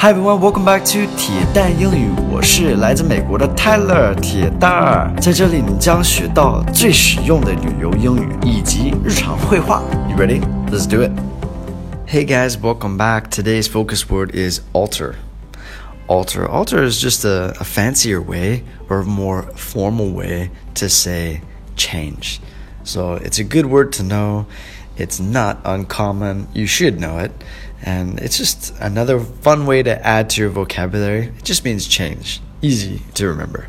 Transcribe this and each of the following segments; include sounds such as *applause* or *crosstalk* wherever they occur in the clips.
Hi everyone, welcome back to 铁蛋英语。我是来自美国的 Tyler 铁蛋儿，在这里你将学到最实用的旅游英语以及日常会话。You ready? Let's do it. Hey guys, welcome back. Today's focus word is alter. Alter, alter is just a, a fancier way or a more formal way to say change. So it's a good word to know. It's not uncommon. You should know it. And it's just another fun way to add to your vocabulary. It just means change. Easy to remember.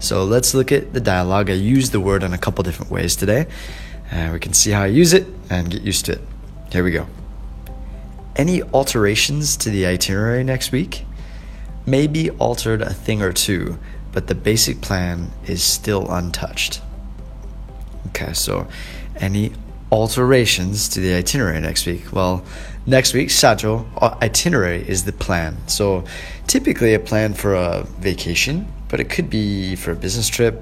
So let's look at the dialogue. I used the word in a couple different ways today. And we can see how I use it and get used to it. Here we go. Any alterations to the itinerary next week? Maybe altered a thing or two, but the basic plan is still untouched. Okay, so any alterations to the itinerary next week? Well, next week, 下周 uh, itinerary is the plan. So typically a plan for a vacation, but it could be for a business trip,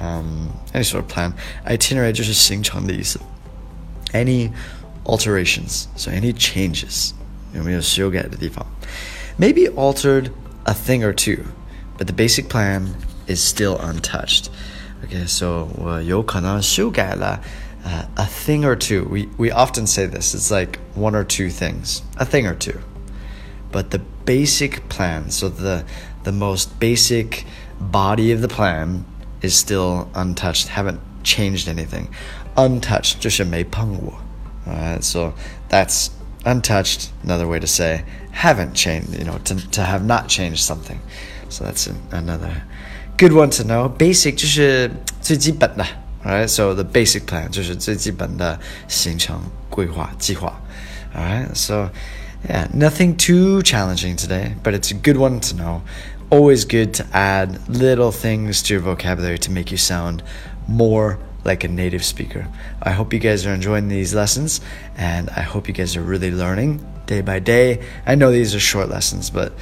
um, any sort of plan. Itinerary 就是行程的意思。Any alterations, so any changes 有没有修改的地方？Maybe altered a thing or two, but the basic plan is still untouched. Okay, so 我有可能修改了 uh, a thing or two. We we often say this. It's like one or two things, a thing or two. But the basic plan, so the the most basic body of the plan is still untouched. Haven't changed anything. Untouched 就是没碰过. Alright, so that's untouched. Another way to say haven't changed. You know, to to have not changed something. So that's an, another good one to know. Basic 就是最基本的。 Alright, so the basic plan 就是最基本的行程规划计划。Alright, so yeah, nothing too challenging today, but it's a good one to know. Always good to add little things to your vocabulary to make you sound more like a native speaker. I hope you guys are enjoying these lessons and I hope you guys are really learning day by day. I know these are short lessons, but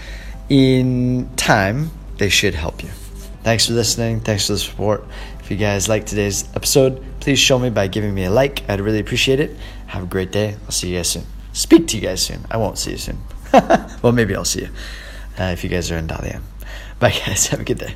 in time, they should help you. Thanks for listening. Thanks for the support. If you guys like today's episode, please show me by giving me a like. I'd really appreciate it. Have a great day. I'll see you guys soon. Speak to you guys soon. I won't see you soon. *laughs* well, maybe I'll see you uh, if you guys are in Dalian. Bye, guys. *laughs* Have a good day.